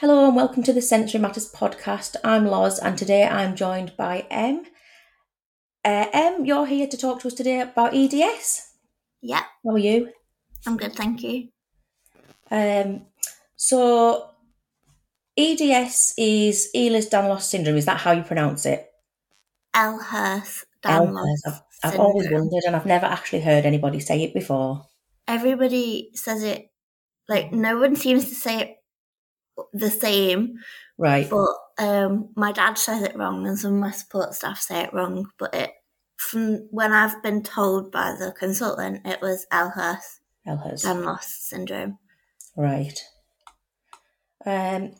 Hello and welcome to the Sensory Matters podcast. I'm Loz and today I'm joined by Em. Uh, Em, you're here to talk to us today about EDS. Yeah, How are you? I'm good, thank you. Um, so, EDS is Ehlers-Danlos syndrome. Is that how you pronounce it? Elhurst Danlos. I've, I've always wondered, and I've never actually heard anybody say it before. Everybody says it like no one seems to say it the same, Right. but um, my dad says it wrong, and some of my support staff say it wrong. But it from when I've been told by the consultant, it was Elhurst Ehlers. Danlos syndrome. Right. Um,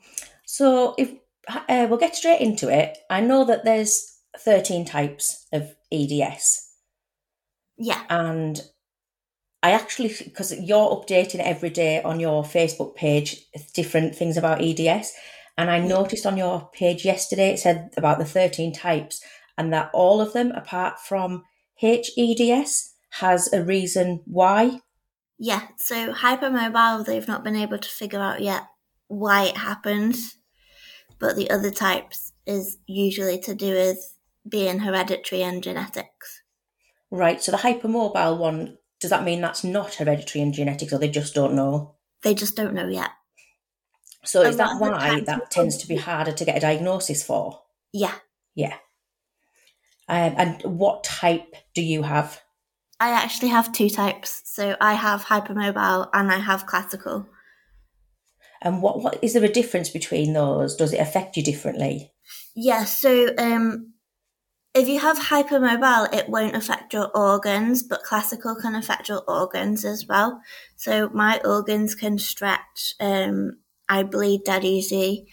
so if uh, we'll get straight into it. I know that there's 13 types of EDS, Yeah, and I actually because you're updating every day on your Facebook page different things about EDS, and I noticed on your page yesterday it said about the 13 types, and that all of them, apart from HEDS, has a reason why. yeah. So hypermobile, they've not been able to figure out yet why it happened, but the other types is usually to do with being hereditary and genetics. Right. So the hypermobile one, does that mean that's not hereditary and genetics, or they just don't know? They just don't know yet. So is that why that tends to be harder to get a diagnosis for? Yeah, Yeah. Um, and what type do you have? I actually have two types. So I have hypermobile and I have classical. And what, what is there a difference between those? Does it affect you differently? Yeah, so um, if you have hypermobile, it won't affect your organs, but classical can affect your organs as well. So my organs can stretch. Um, I bleed dead easy.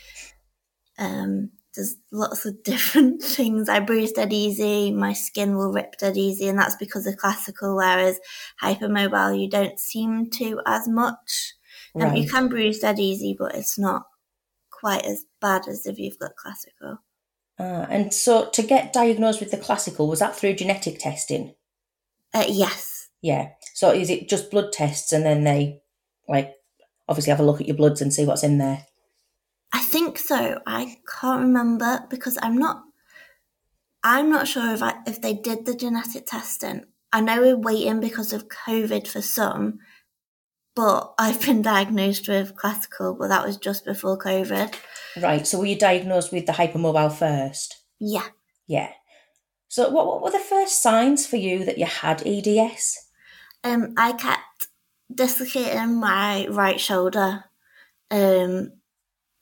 Um, there's lots of different things. I bruise dead easy. My skin will rip dead easy, and that's because of classical. Whereas hypermobile, you don't seem to as much. Um, You can bruise dead easy, but it's not quite as bad as if you've got classical. Ah, and so to get diagnosed with the classical, was that through genetic testing? Uh, yes. Yeah. So is it just blood tests and then they, like, obviously have a look at your bloods and see what's in there? I think so. I can't remember because I'm not. I'm not sure if I, if they did the genetic testing. I know we're waiting because of COVID for some, but I've been diagnosed with classical, but that was just before COVID. Right. So were you diagnosed with the hypermobile first? Yeah. Yeah. So what, what were the first signs for you that you had EDS? Um, I kept dislocating my right shoulder. Um,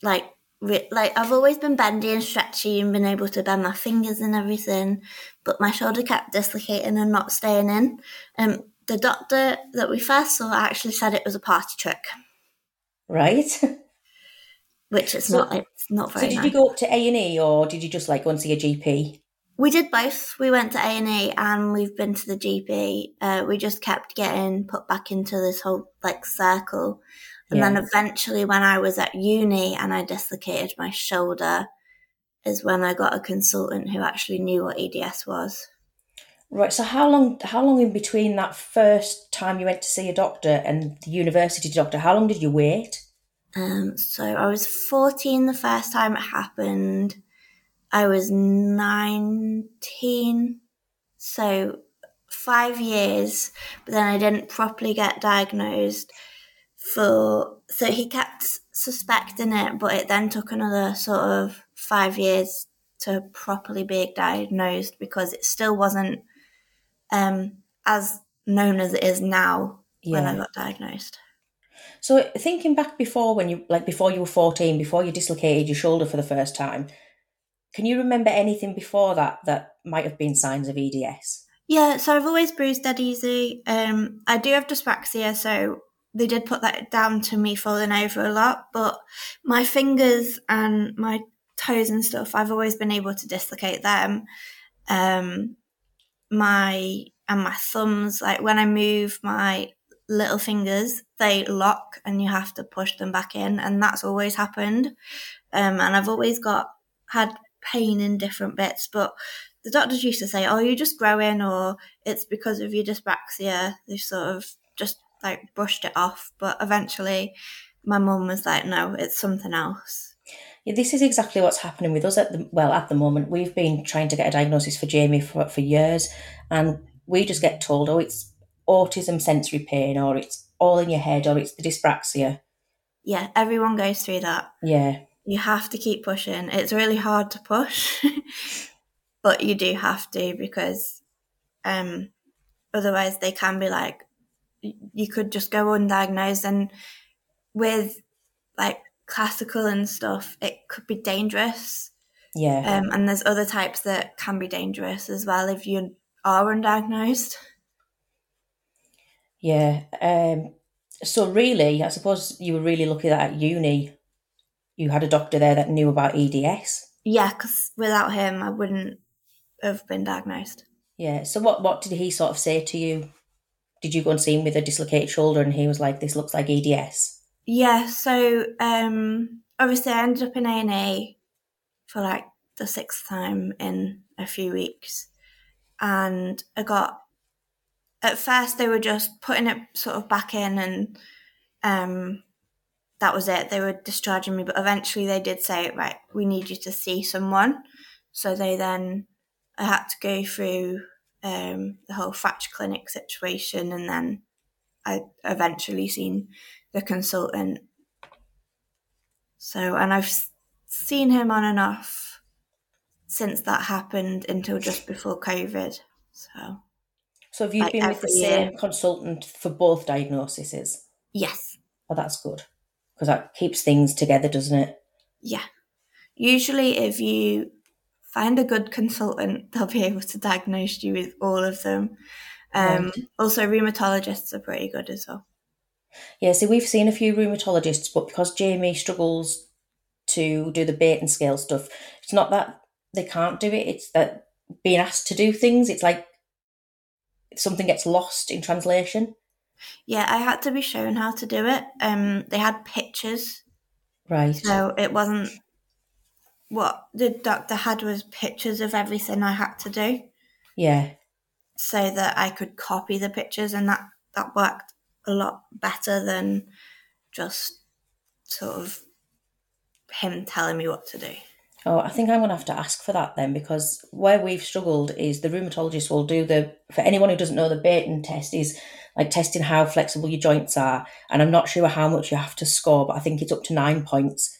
like, re- like I've always been bendy and stretchy and been able to bend my fingers and everything, but my shoulder kept dislocating and not staying in. Um, the doctor that we first saw actually said it was a party trick, Right. which it's So- not. It's not very So did nice. you go up to A and E or did you just like go and see a GP? We did both. We went to A and E, and we've been to the GP. Uh, we just kept getting put back into this whole like circle, and Yeah. then eventually, when I was at uni and I dislocated my shoulder, is when I got a consultant who actually knew what EDS was. Right. So how long how long in between that first time you went to see a doctor and the university doctor, how long did you wait? Um, so I was fourteen the first time it happened. I was nineteen, so five years. But then I didn't properly get diagnosed for. So he kept suspecting it, but it then took another sort of five years to properly be diagnosed because it still wasn't um, as known as it is now when I got diagnosed. So thinking back before when you like before you were 14, before you dislocated your shoulder for the first time, can you remember anything before that that might have been signs of EDS? Yeah, so I've always bruised dead easy. Um, I do have dyspraxia, so they did put that down to me falling over a lot. But my fingers and my toes and stuff, I've always been able to dislocate them. Um, my and my thumbs, like when I move my little fingers, they lock, and you have to push them back in, and that's always happened. Um, and I've always got had pain in different bits, but the doctors used to say, "Oh, you're just growing," or "It's because of your dyspraxia." They sort of just like brushed it off, but eventually, my mum was like, "No, it's something else." Yeah, this is exactly what's happening with us at the well at the moment. We've been trying to get a diagnosis for Jamie for, for years, and we just get told, oh, it's autism sensory pain, or it's all in your head, or it's the dyspraxia. Yeah, everyone goes through that. Yeah, You have to keep pushing. It's really hard to push, but you do have to because um, otherwise they can be like, you could just go undiagnosed and with like classical and stuff, it could be dangerous. yeah, Um, and there's other types that can be dangerous as well if you are undiagnosed. yeah. Um, so really, I suppose you were really lucky that at uni you had a doctor there that knew about EDS. Yeah, because without him, I wouldn't have been diagnosed. Yeah. So what what did he sort of say to you? Did you go and see him with a dislocated shoulder and he was like, "This looks like EDS"? Yeah, so um, obviously I ended up in A and E for like the sixth time in a few weeks, and I got. At first, they were just putting it sort of back in, and um, that was it. They were discharging me, but eventually they did say, "Right, we need you to see someone." So they then, I had to go through um, the whole fracture clinic situation, and then I eventually seen the consultant. So, and I've seen him on and off since that happened until just before COVID. So, So have you Like been with the same year. consultant for both diagnoses? yes, Oh, that's good because that keeps things together, doesn't it? yeah. Usually, if you find a good consultant, they'll be able to diagnose you with all of them. Um, Right. Also, rheumatologists are pretty good as well. Yeah. See, we've seen a few rheumatologists, but because Jamie struggles to do the Beighton scale stuff, it's not that they can't do it; it's that being asked to do things, it's like something gets lost in translation. Yeah, I had to be shown how to do it. Um, they had pictures Right. So it wasn't what the doctor had was pictures of everything I had to do Yeah. so that I could copy the pictures and that that worked a lot better than just sort of him telling me what to do. Oh, I think I'm going to have to ask for that then because where we've struggled is the rheumatologist will do the, for anyone who doesn't know, the Beighton test is like testing how flexible your joints are. And I'm not sure how much you have to score, but I think it's up to nine points.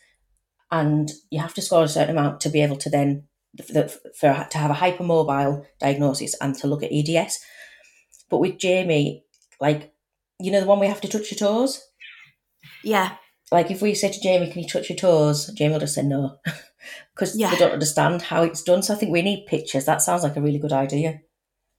And you have to score a certain amount to be able to then, for, for to have a hypermobile diagnosis and to look at EDS. But with Jamie, like, you know, the one we have to touch your toes? Yeah, Like if we say to Jamie, "Can you touch your toes?" Jamie will just say no, because Yeah. they don't understand how it's done. So I think we need pictures. That sounds like a really good idea.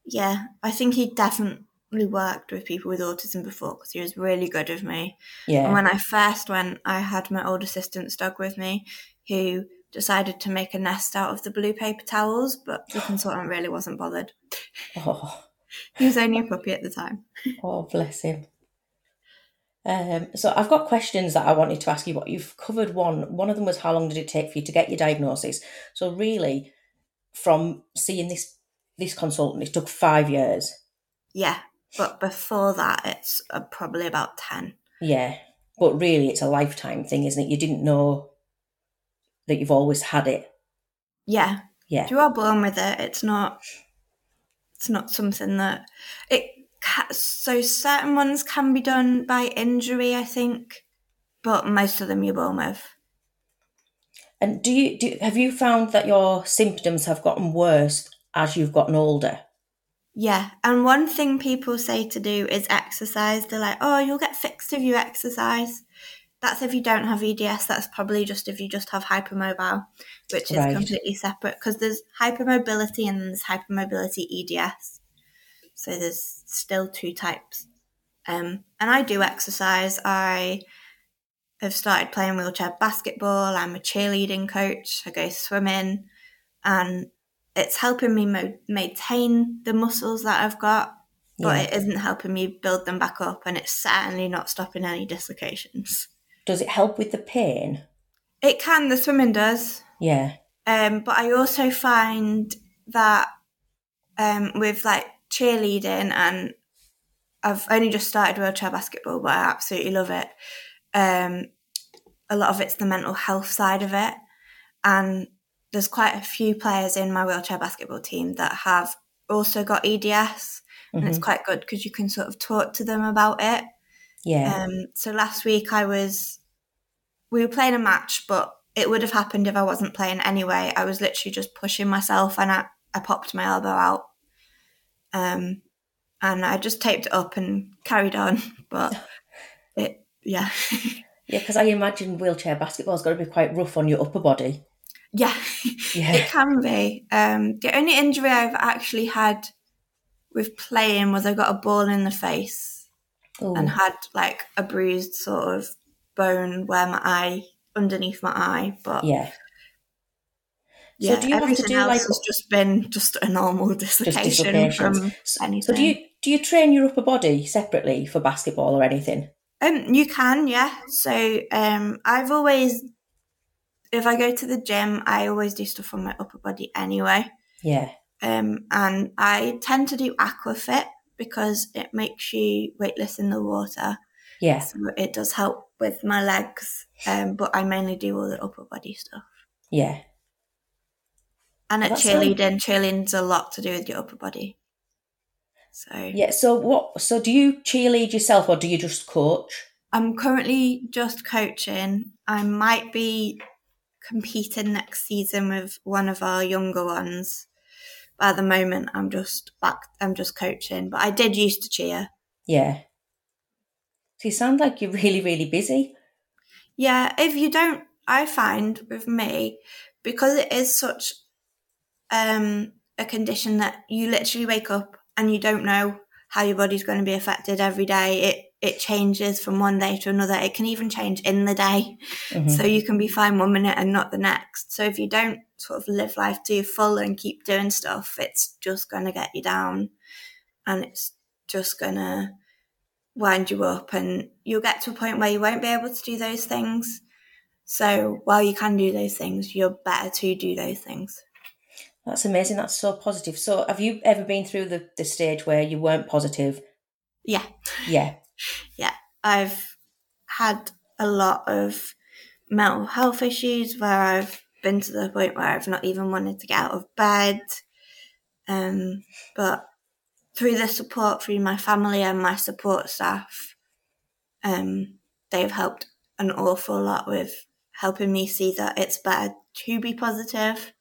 yeah. I think he definitely worked with people with autism before because he was really good with me. Yeah, And when I first went, I had my old assistant's dog with me who decided to make a nest out of the blue paper towels, but the consultant really wasn't bothered. oh, He was only a puppy at the time. oh, bless him. Um, so I've got questions that I wanted to ask you, but you've covered one. One of them was how long did it take for you to get your diagnosis? So really, from seeing this this consultant, it took five years. Yeah, but before that, it's uh, probably about 10. Yeah, but really, it's a lifetime thing, isn't it? You didn't know that you've always had it. Yeah, Yeah, if you are born with it, it's not. It's not something that it. So certain ones can be done by injury, I think, but most of them you're born with. And do you do have you found that your symptoms have gotten worse as you've gotten older? Yeah, and one thing people say to do is exercise. They're like, "Oh, you'll get fixed if you exercise." That's if you don't have EDS. That's probably just if you just have hypermobile, which is Right. completely separate because there's hypermobility and there's hypermobility EDS. So there's still two types. Um, and I do exercise. I have started playing wheelchair basketball. I'm a cheerleading coach. I go swimming, and it's helping me mo- maintain the muscles that I've got, but Yeah. it isn't helping me build them back up, and it's certainly not stopping any dislocations. Does it help with the pain? It can, the swimming does, Yeah, um, but I also find that um, with like cheerleading, and I've only just started wheelchair basketball, but I absolutely love it. Um, a lot of it's the mental health side of it. and there's quite a few players in my wheelchair basketball team that have also got EDS, and it's Mhm. quite good because you can sort of talk to them about it. Yeah. Um, so last week I was, we were playing a match, but it would have happened if I wasn't playing anyway. I was literally just pushing myself and I, I popped my elbow out. Um, and I just taped it up and carried on. But it, yeah, yeah, because I imagine wheelchair basketball's got to be quite rough on your upper body. yeah, Yeah. it can be. Um, the only injury I've actually had with playing was I got a ball in the face. Ooh. and had like a bruised sort of bone where my eye underneath my eye but yeah. yeah so do you have to do like has just been just a normal dislocation from So do you do you train your upper body separately for basketball or anything? um you can yeah so um i've always if i go to the gym i always do stuff on my upper body anyway Yeah. um and i tend to do aquafit because it makes you weightless in the water Yeah. so it does help with my legs um but i mainly do all the upper body stuff Yeah. And at That's cheerleading, cheerleading's a lot to do with your upper body. So Yeah. So what so do you cheerlead yourself or do you just coach? I'm currently just coaching. I might be competing next season with one of our younger ones. But at the moment I'm just back I'm just coaching. But I did used to cheer. Yeah. So you sound like you're really, really busy. Yeah, if you don't I find with me, because it is such um a condition that you literally wake up and you don't know how your body's going to be affected every day. It it changes from one day to another. It can even change in the day. Mhm. So you can be fine one minute and not the next. So if you don't sort of live life to your full and keep doing stuff, it's just going to get you down and it's just going to wind you up and you'll get to a point where you won't be able to do those things. So while you can do those things, you're better to do those things. That's amazing. That's so positive. So have you ever been through the, the stage where you weren't positive? Yeah. Yeah. Yeah. I've had a lot of mental health issues where I've been to the point where I've not even wanted to get out of bed. Um, but through the support through my family and my support staff, um, they've helped an awful lot with helping me see that it's better to be positive.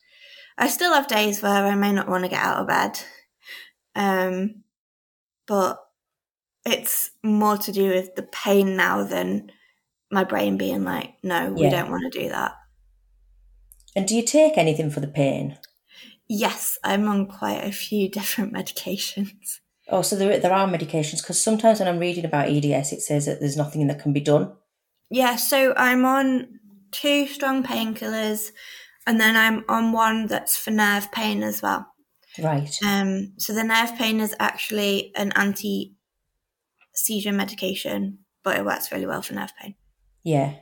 I still have days where I may not want to get out of bed. Um, but it's more to do with the pain now than my brain being like, no, we don't want to do that. And do you take anything for the pain? Yes, I'm on quite a few different medications. Oh, so there, there are medications because sometimes when I'm reading about EDS, it says that there's nothing that can be done. Yeah, so I'm on two strong painkillers and then I'm on one that's for nerve pain as well. Right. Um, so the nerve pain is actually an anti seizure medication, but it works really well for nerve pain. Yeah.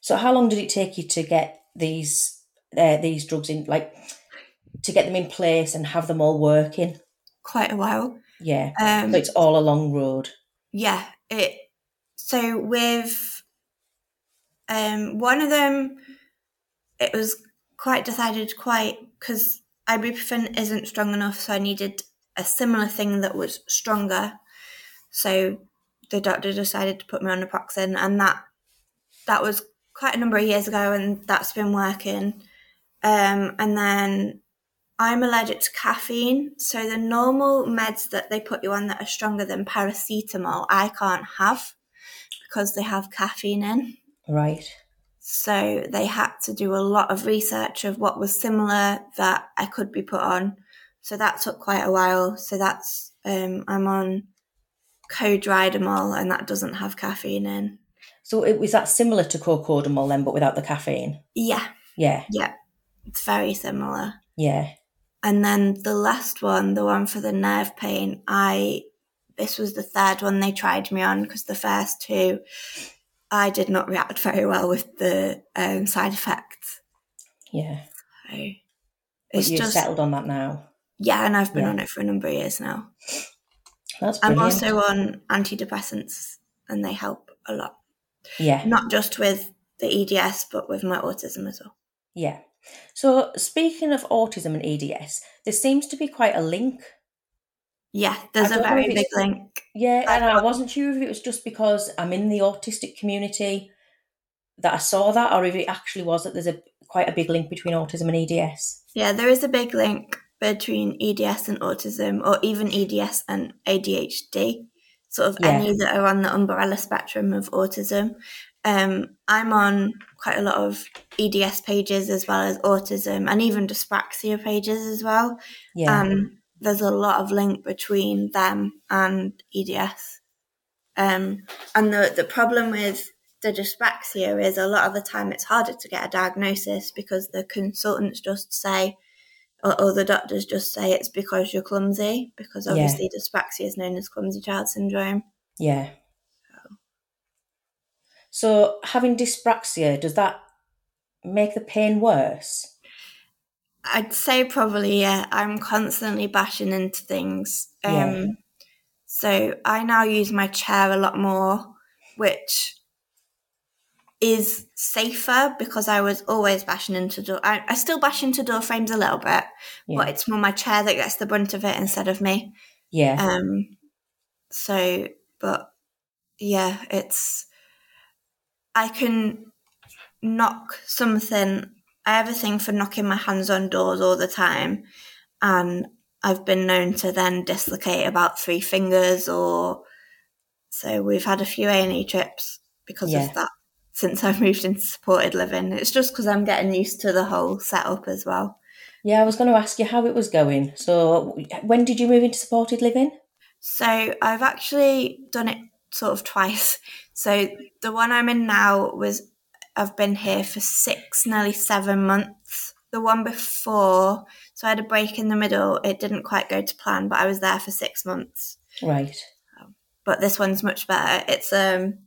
So how long did it take you to get these uh, these drugs in, like, to get them in place and have them all working? Quite a while. Yeah. Um, So it's all a long road. yeah it so with um one of them it was quite decided quite because ibuprofen isn't strong enough so i needed a similar thing that was stronger so the doctor decided to put me on naproxen and that that was quite a number of years ago and that's been working um and then I'm allergic to caffeine, so the normal meds that they put you on that are stronger than paracetamol, I can't have because they have caffeine in. Right. So they had to do a lot of research of what was similar that I could be put on. So that took quite a while. So that's um, I'm on co-dydramol, and that doesn't have caffeine in. So it was that similar to co-codamol then, but without the caffeine? Yeah, Yeah. yeah, it's very similar. Yeah. And then the last one, the one for the nerve pain, I this was the third one they tried me on because the first two I did not react very well with the um, side effects. Yeah. So it's you've just settled on that now. yeah, and I've been Yeah. on it for a number of years now. That's I'm also on antidepressants, and they help a lot, yeah. not just with the EDS, but with my autism as well. Yeah. So speaking of autism and EDS, there seems to be quite a link. Yeah, there's a very big link. Yeah, I and I wasn't sure if it was just because I'm in the autistic community that I saw that, or if it actually was that there's a quite a big link between autism and EDS. Yeah, there is a big link between EDS and autism, or even EDS and ADHD, sort of Yeah. any that are on the umbrella spectrum of autism. Um, I'm on quite a lot of EDS pages as well as autism and even dyspraxia pages as well. Yeah, Um, there's a lot of link between them and EDS. Um, and the, the problem with the dyspraxia is a lot of the time it's harder to get a diagnosis because the consultants just say, the doctors just say it's because you're clumsy, because Yeah. obviously dyspraxia is known as clumsy child syndrome. yeah. So having dyspraxia does that make the pain worse? I'd say probably, yeah, I'm constantly bashing into things. Um, Yeah. So I now use my chair a lot more, which is safer because I was always bashing into door. I, I still bash into door frames a little bit, Yeah, but it's more my chair that gets the brunt of it instead of me. yeah, Um, so, but yeah, it's I can knock something. I have a thing for knocking my hands on doors all the time, and I've been known to then dislocate about three fingers. Or so we've had a few A and E trips because Yeah. of that since I've moved into supported living. It's just because I'm getting used to the whole setup as well. yeah. I was going to ask you how it was going. So when did you move into supported living? So I've actually done it sort of twice. So the one I'm in now was I've been here for six, nearly seven months. The one before, so I had a break in the middle. It didn't quite go to plan, but I was there for six months. Right. But this one's much better. It's um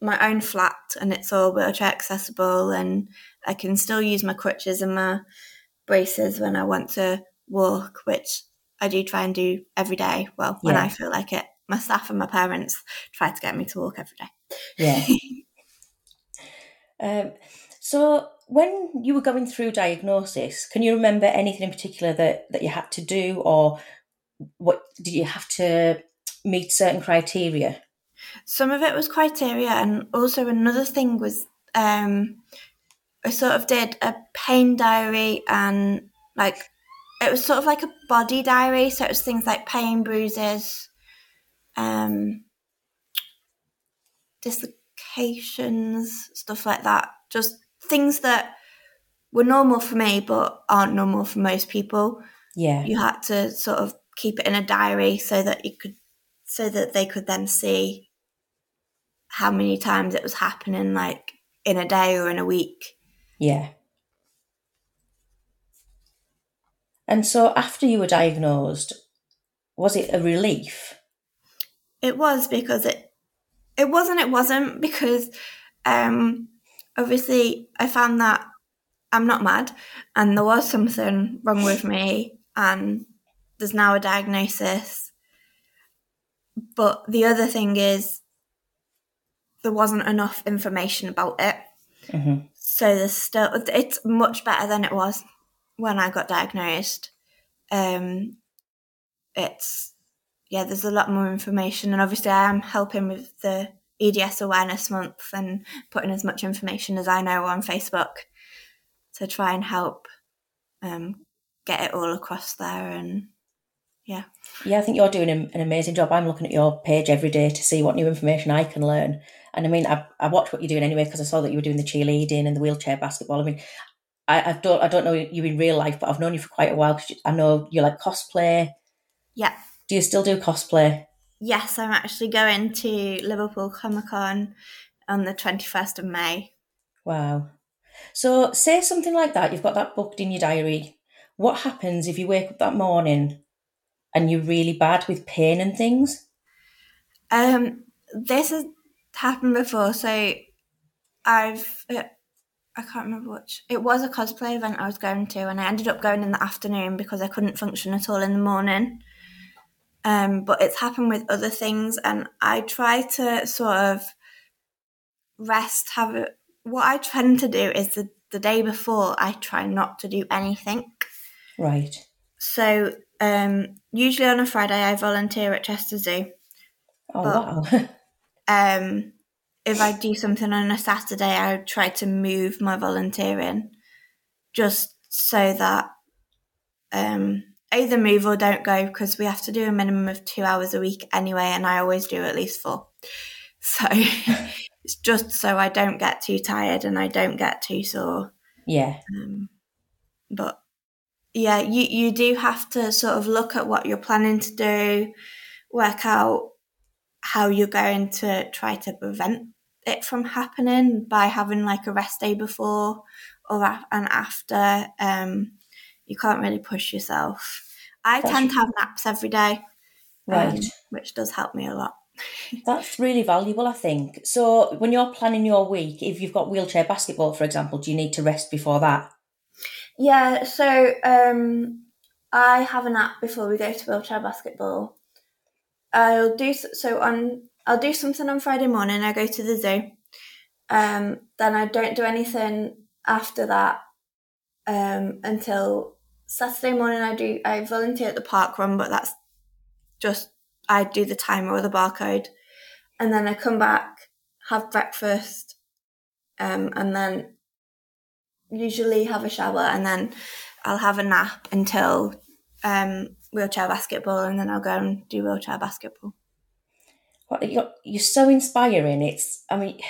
my own flat and it's all wheelchair accessible and I can still use my crutches and my braces when I want to walk, which I do try and do every day. Well, when Yeah. I feel like it. My staff and my parents try to get me to walk every day. Yeah. um, so when you were going through diagnosis, can you remember anything in particular that, that you had to do or what did you have to meet certain criteria? Some of it was criteria, and also another thing was um, I sort of did a pain diary and like it was sort of like a body diary. So it was things like pain, bruises, um, dislocations, stuff like that. Just things that were normal for me but aren't normal for most people Yeah. you had to sort of keep it in a diary so that you could so that they could then see how many times it was happening like in a day or in a week Yeah. And so after you were diagnosed, was it a relief? it was because it it wasn't it wasn't because um obviously i found that i'm not mad and there was something wrong with me and there's now a diagnosis but the other thing is there wasn't enough information about it hmm so there's still it's much better than it was when I got diagnosed. Um, it's yeah, there's a lot more information, and obviously I am helping with the EDS Awareness Month and putting as much information as I know on Facebook to try and help um, get it all across there. And yeah, Yeah, I think you're doing an amazing job. I'm looking at your page every day to see what new information I can learn. And I mean, I, I watch what you're doing anyway because I saw that you were doing the cheerleading and the wheelchair basketball. I mean, I, I don't I don't know you in real life, but I've known you for quite a while because I know you like cosplay. yeah. Do you still do cosplay? Yes, I'm actually going to Liverpool Comic Con on the 21st of May. Wow. So say something like that. You've got that booked in your diary. What happens if you wake up that morning and you're really bad with pain and things? Um, this has happened before. So I've, uh, I can't remember which. It was a cosplay event I was going to, and I ended up going in the afternoon because I couldn't function at all in the morning. Um, but it's happened with other things, and I try to sort of rest. Have a, what I tend to do is the, the day before, I try not to do anything. Right. So um, usually on a Friday, I volunteer at Chester Zoo. Oh wow. Um, if I do something on a Saturday, I would try to move my volunteering just so that um, either move or don't go because we have to do a minimum of two hours a week anyway, and I always do at least four. So it's just so I don't get too tired and I don't get too sore. yeah. Um, but yeah, you, you do have to sort of look at what you're planning to do, work out how you're going to try to prevent it from happening by having like a rest day before or a- and after. Um, you can't really push yourself. I That's- tend to have naps every day, um, Right. which does help me a lot. That's really valuable, I think. So, when you're planning your week, if you've got wheelchair basketball, for example, do you need to rest before that? Yeah, so um, I have a nap before we go to wheelchair basketball. I'll do so on. I'll do something on Friday morning. I go to the zoo. Um, then I don't do anything after that um, until Saturday morning. I do. I volunteer at the park run, but that's just I do the timer or the barcode, and then I come back, have breakfast, um, and then usually have a shower and then I'll have a nap until um, wheelchair basketball and then I'll go and do wheelchair basketball. Well, You're, you're so inspiring. It's, I mean,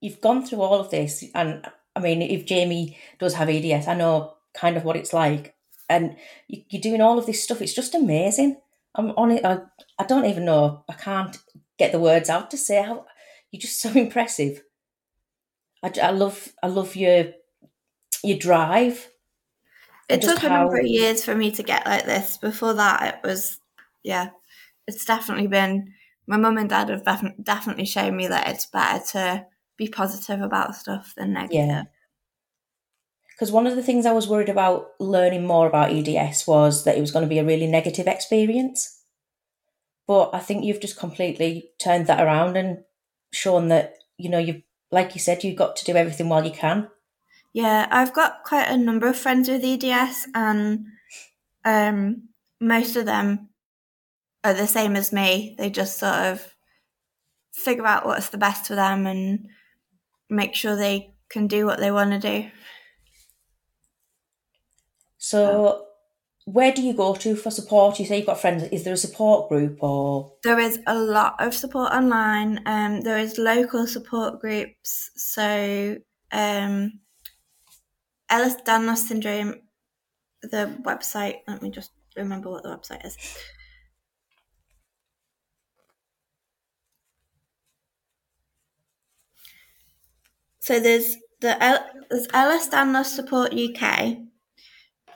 you've gone through all of this, and I mean, if Jamie does have EDS, I know kind of what it's like, and you, you're doing all of this stuff. It's just amazing. I'm on it. I, I don't even know. I can't get the words out to say how you're just so impressive. I, I love, I love your your drive. It took a number of years for me to get like this. Before that, it was, yeah, it's definitely been, my mum and dad have def- definitely shown me that it's better to be positive about stuff than negative. Yeah. Because one of the things I was worried about learning more about EDS was that it was going to be a really negative experience. But I think you've just completely turned that around and shown that, you know, you've, like you said, you've got to do everything while you can. Yeah, I've got quite a number of friends with EDS, and um, most of them are the same as me. They just sort of figure out what's the best for them and make sure they can do what they want to do. So, where do you go to for support? You say you've got friends. Is there a support group or? There is a lot of support online. Um, there is local support groups. So, um, Ehlers-Danlos syndrome, the website. Let me just remember what the website is. So there's the there's Ehlers-Danlos Support UK,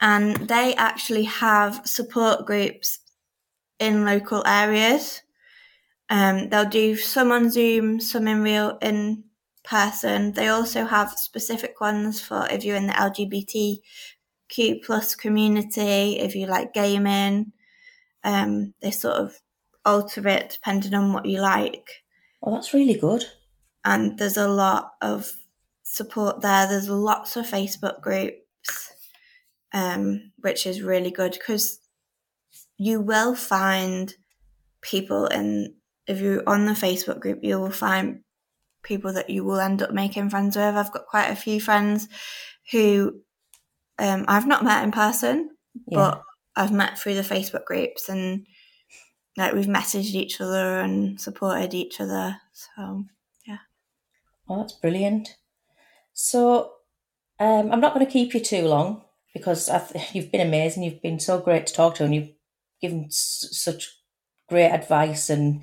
and they actually have support groups in local areas. Um, they'll do some on Zoom, some in real in person. They also have specific ones for if you're in the LGBTQ plus community, if you like gaming. Um, they sort of alter it depending on what you like. Oh, that's really good. And there's a lot of support there. There's lots of Facebook groups, um, which is really good because you will find people in if you're on the Facebook group, you will find people that you will end up making friends with. I've got quite a few friends who um, I've not met in person, Yeah. but I've met through the Facebook groups and like we've messaged each other and supported each other. So yeah. Oh, that's brilliant. So, um, I'm not going to keep you too long because I've, you've been amazing. You've been so great to talk to, and you've given s- such great advice, and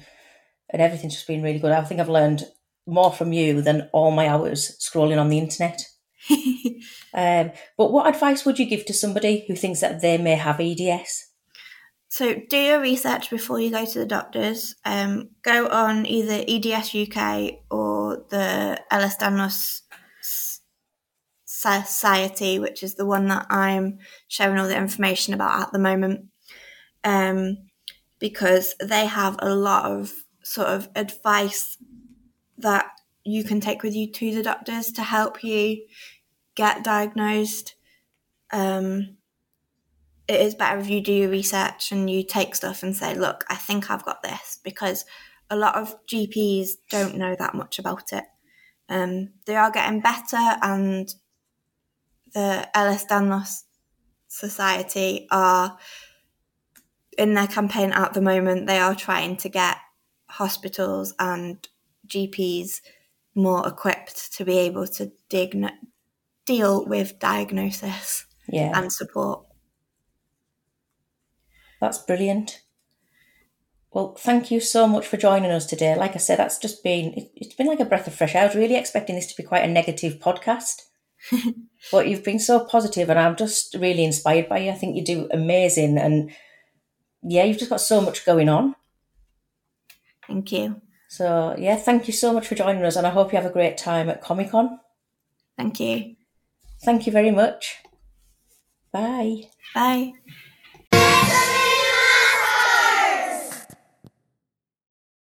and everything's just been really good. I think I've learned more from you than all my hours scrolling on the internet. Um, but what advice would you give to somebody who thinks that they may have EDS? So do your research before you go to the doctors. Um, go on either EDS UK or the Ehlers-Danlos Society, which is the one that I'm showing all the information about at the moment, um, because they have a lot of sort of advice that you can take with you to the doctors to help you get diagnosed, um, it is better if you do your research and you take stuff and say, look, I think I've got this, because a lot of GPs don't know that much about it. Um, they are getting better, and the Ehlers-Danlos Society are in their campaign at the moment. They are trying to get hospitals and GPs more equipped to be able to dig- deal with diagnosis Yeah, and support. that's brilliant. Well, thank you so much for joining us today. Like I said, that's just been it, it's been like a breath of fresh air. I was really expecting this to be quite a negative podcast. but you've been so positive and I'm just really inspired by you. I think you do amazing and yeah, you've just got so much going on. Thank you. So yeah, thank you so much for joining us and I hope you have a great time at Comic Con. Thank you. Thank you very much. Bye. Bye.